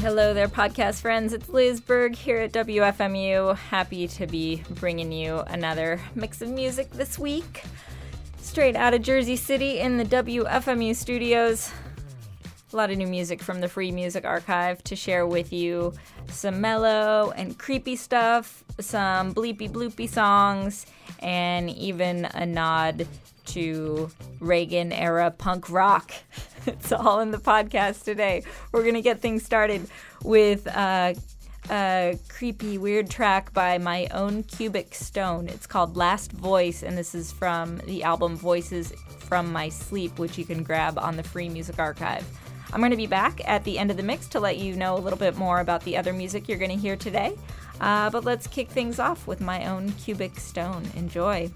Hello there, podcast friends. It's Liz Berg here at WFMU. Happy to be bringing you another mix of music this week. Straight out of Jersey City in the WFMU studios. A lot of new music from the Free Music Archive to share with you. Some mellow and creepy stuff, some bleepy bloopy songs, and even a nod to Reagan era punk rock. It's all in the podcast today. We're going to get things started with uh, a creepy, weird track by my own Cubic Stone. It's called Last Voice, and this is from the album Voices from My Sleep, which you can grab on the Free Music Archive. I'm going to be back at the end of the mix to let you know a little bit more about the other music you're going to hear today. Uh, but let's kick things off with my own Cubic Stone. Enjoy.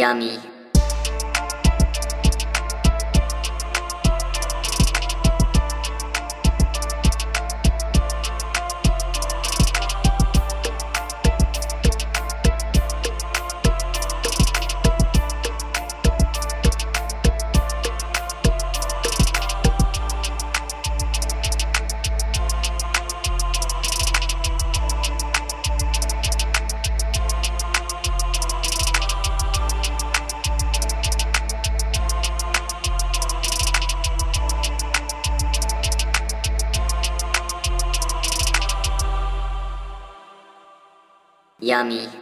Yummy. Yummy.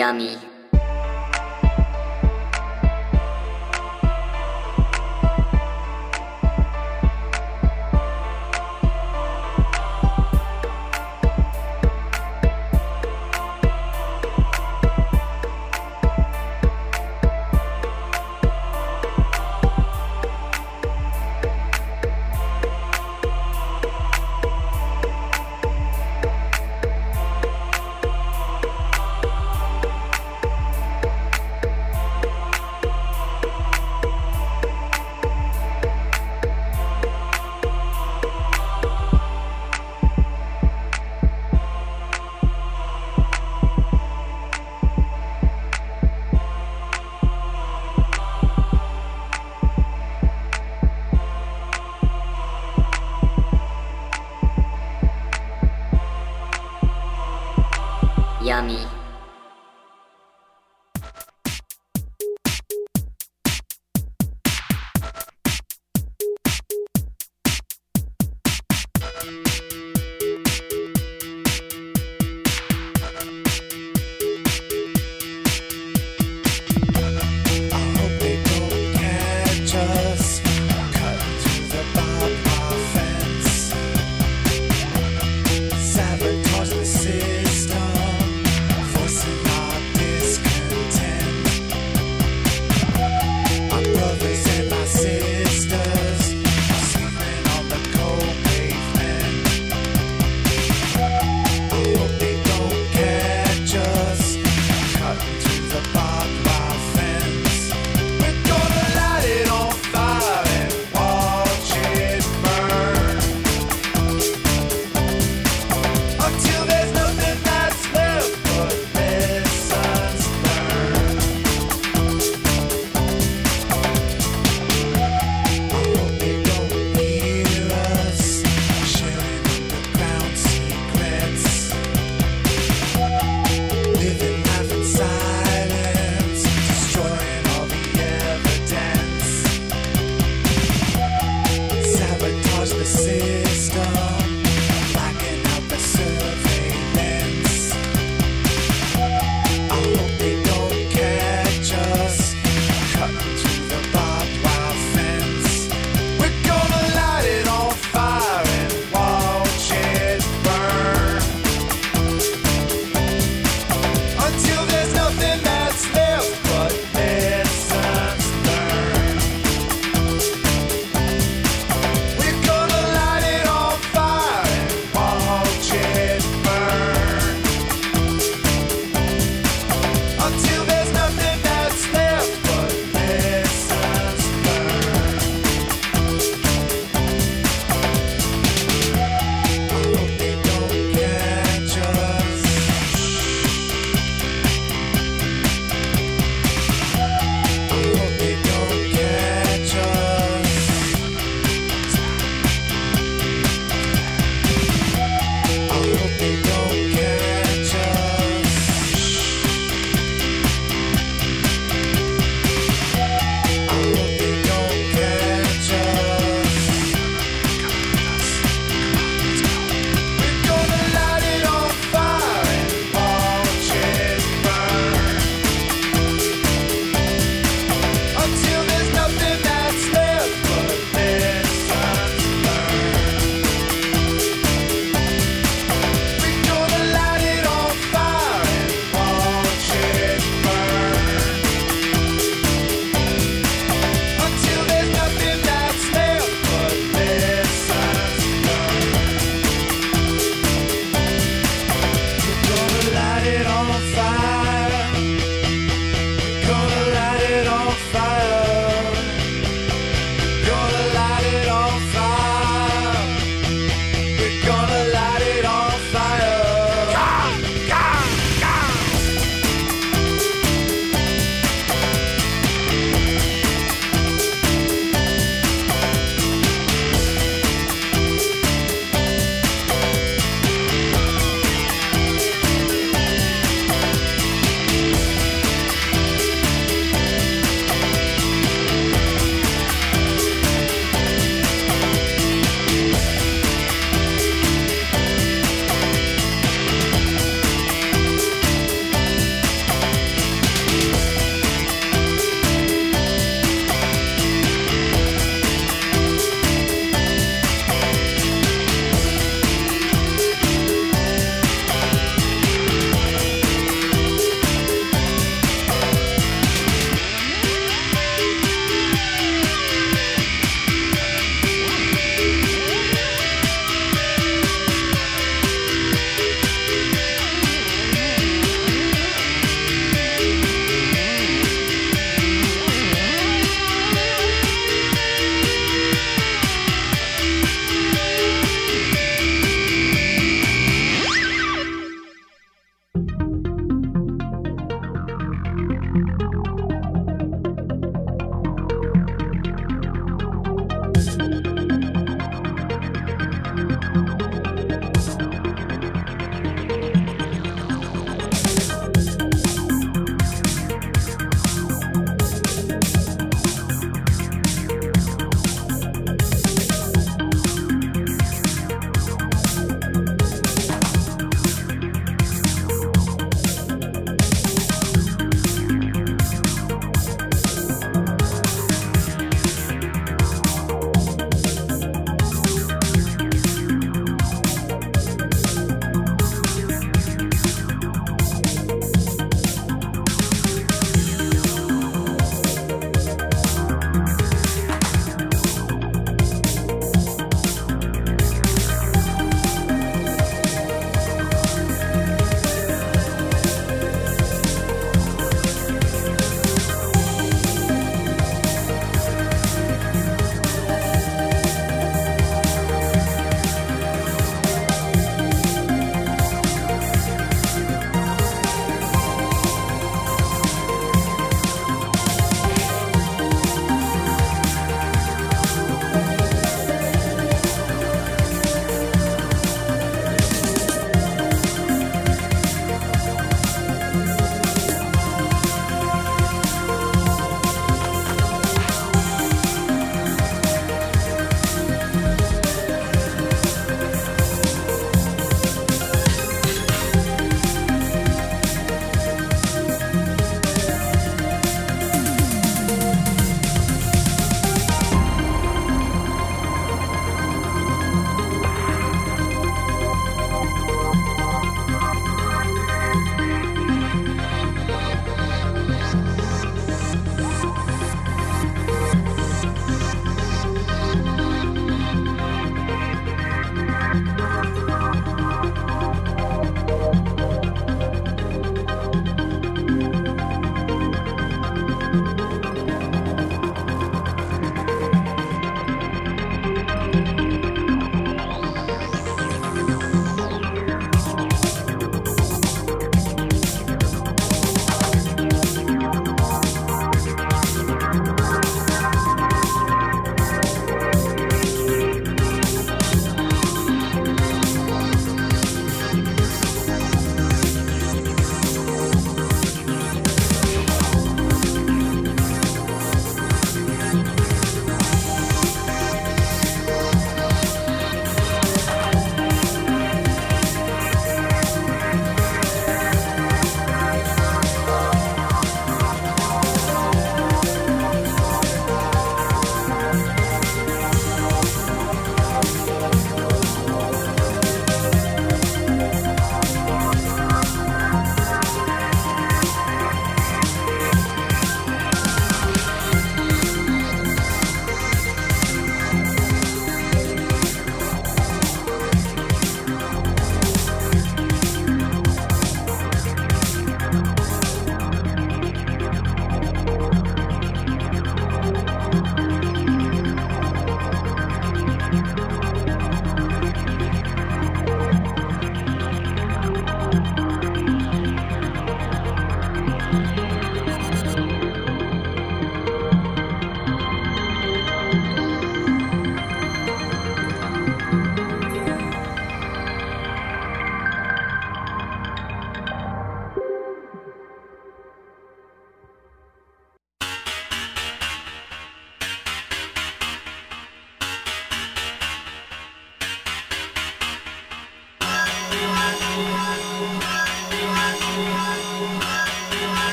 Yummy.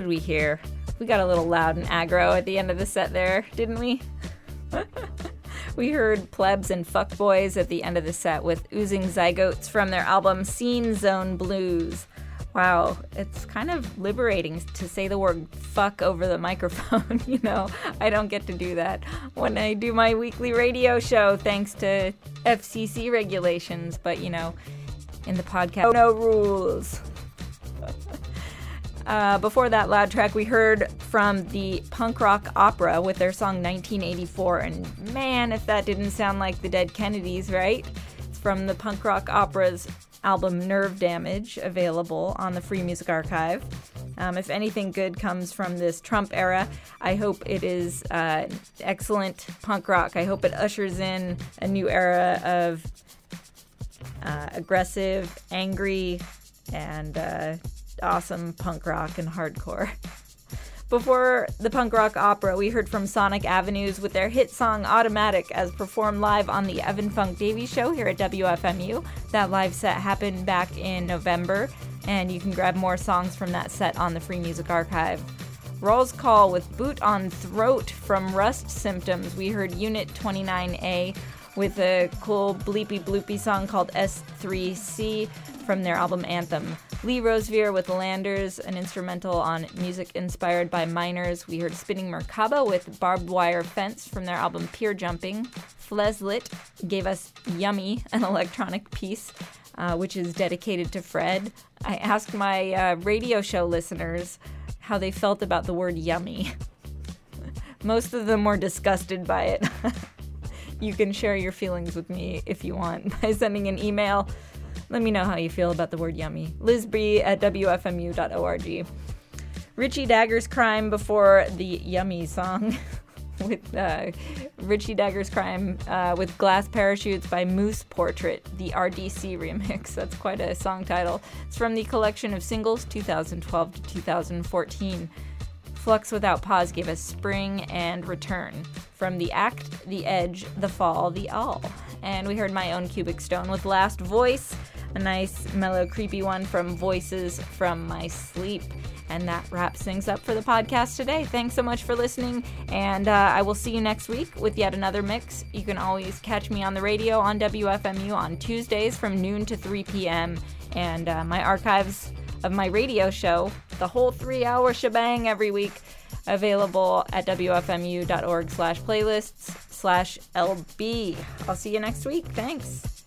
Did we hear? We got a little loud and aggro at the end of the set there, didn't we? we heard plebs and fuckboys at the end of the set with oozing zygotes from their album Scene Zone Blues. Wow, it's kind of liberating to say the word fuck over the microphone. you know, I don't get to do that when I do my weekly radio show thanks to FCC regulations, but you know, in the podcast, no rules. Uh, before that loud track, we heard from the punk rock opera with their song 1984. And man, if that didn't sound like the Dead Kennedys, right? It's from the punk rock opera's album Nerve Damage, available on the Free Music Archive. Um, if anything good comes from this Trump era, I hope it is uh, excellent punk rock. I hope it ushers in a new era of uh, aggressive, angry, and uh, awesome punk rock and hardcore. Before the punk rock opera, we heard from Sonic Avenues with their hit song Automatic as performed live on the Evan Funk Davies show here at WFMU. That live set happened back in November, and you can grab more songs from that set on the Free Music Archive. Roll's Call with Boot on Throat from Rust Symptoms. We heard Unit 29A with a cool bleepy bloopy song called S3C from their album Anthem. Lee Rosevere with Landers, an instrumental on music inspired by miners. We heard Spinning Merkaba with Barbed Wire Fence from their album Pier Jumping. Fleslit gave us Yummy, an electronic piece, uh, which is dedicated to Fred. I asked my uh, radio show listeners how they felt about the word yummy. Most of them were disgusted by it. you can share your feelings with me if you want by sending an email. Let me know how you feel about the word yummy. Lisby at WFMU.org. Richie Dagger's Crime before the Yummy song with uh, Richie Dagger's Crime uh, with Glass Parachutes by Moose Portrait, the RDC remix. That's quite a song title. It's from the collection of singles 2012 to 2014. Flux Without Pause gave us Spring and Return. From the Act, The Edge, The Fall, The All. And we heard my own Cubic Stone with Last Voice, a nice, mellow, creepy one from Voices from My Sleep. And that wraps things up for the podcast today. Thanks so much for listening, and uh, I will see you next week with yet another mix. You can always catch me on the radio on WFMU on Tuesdays from noon to 3 p.m. And uh, my archives of my radio show, the whole three-hour shebang every week, available at wfmu.org slash playlists slash lb. I'll see you next week. Thanks.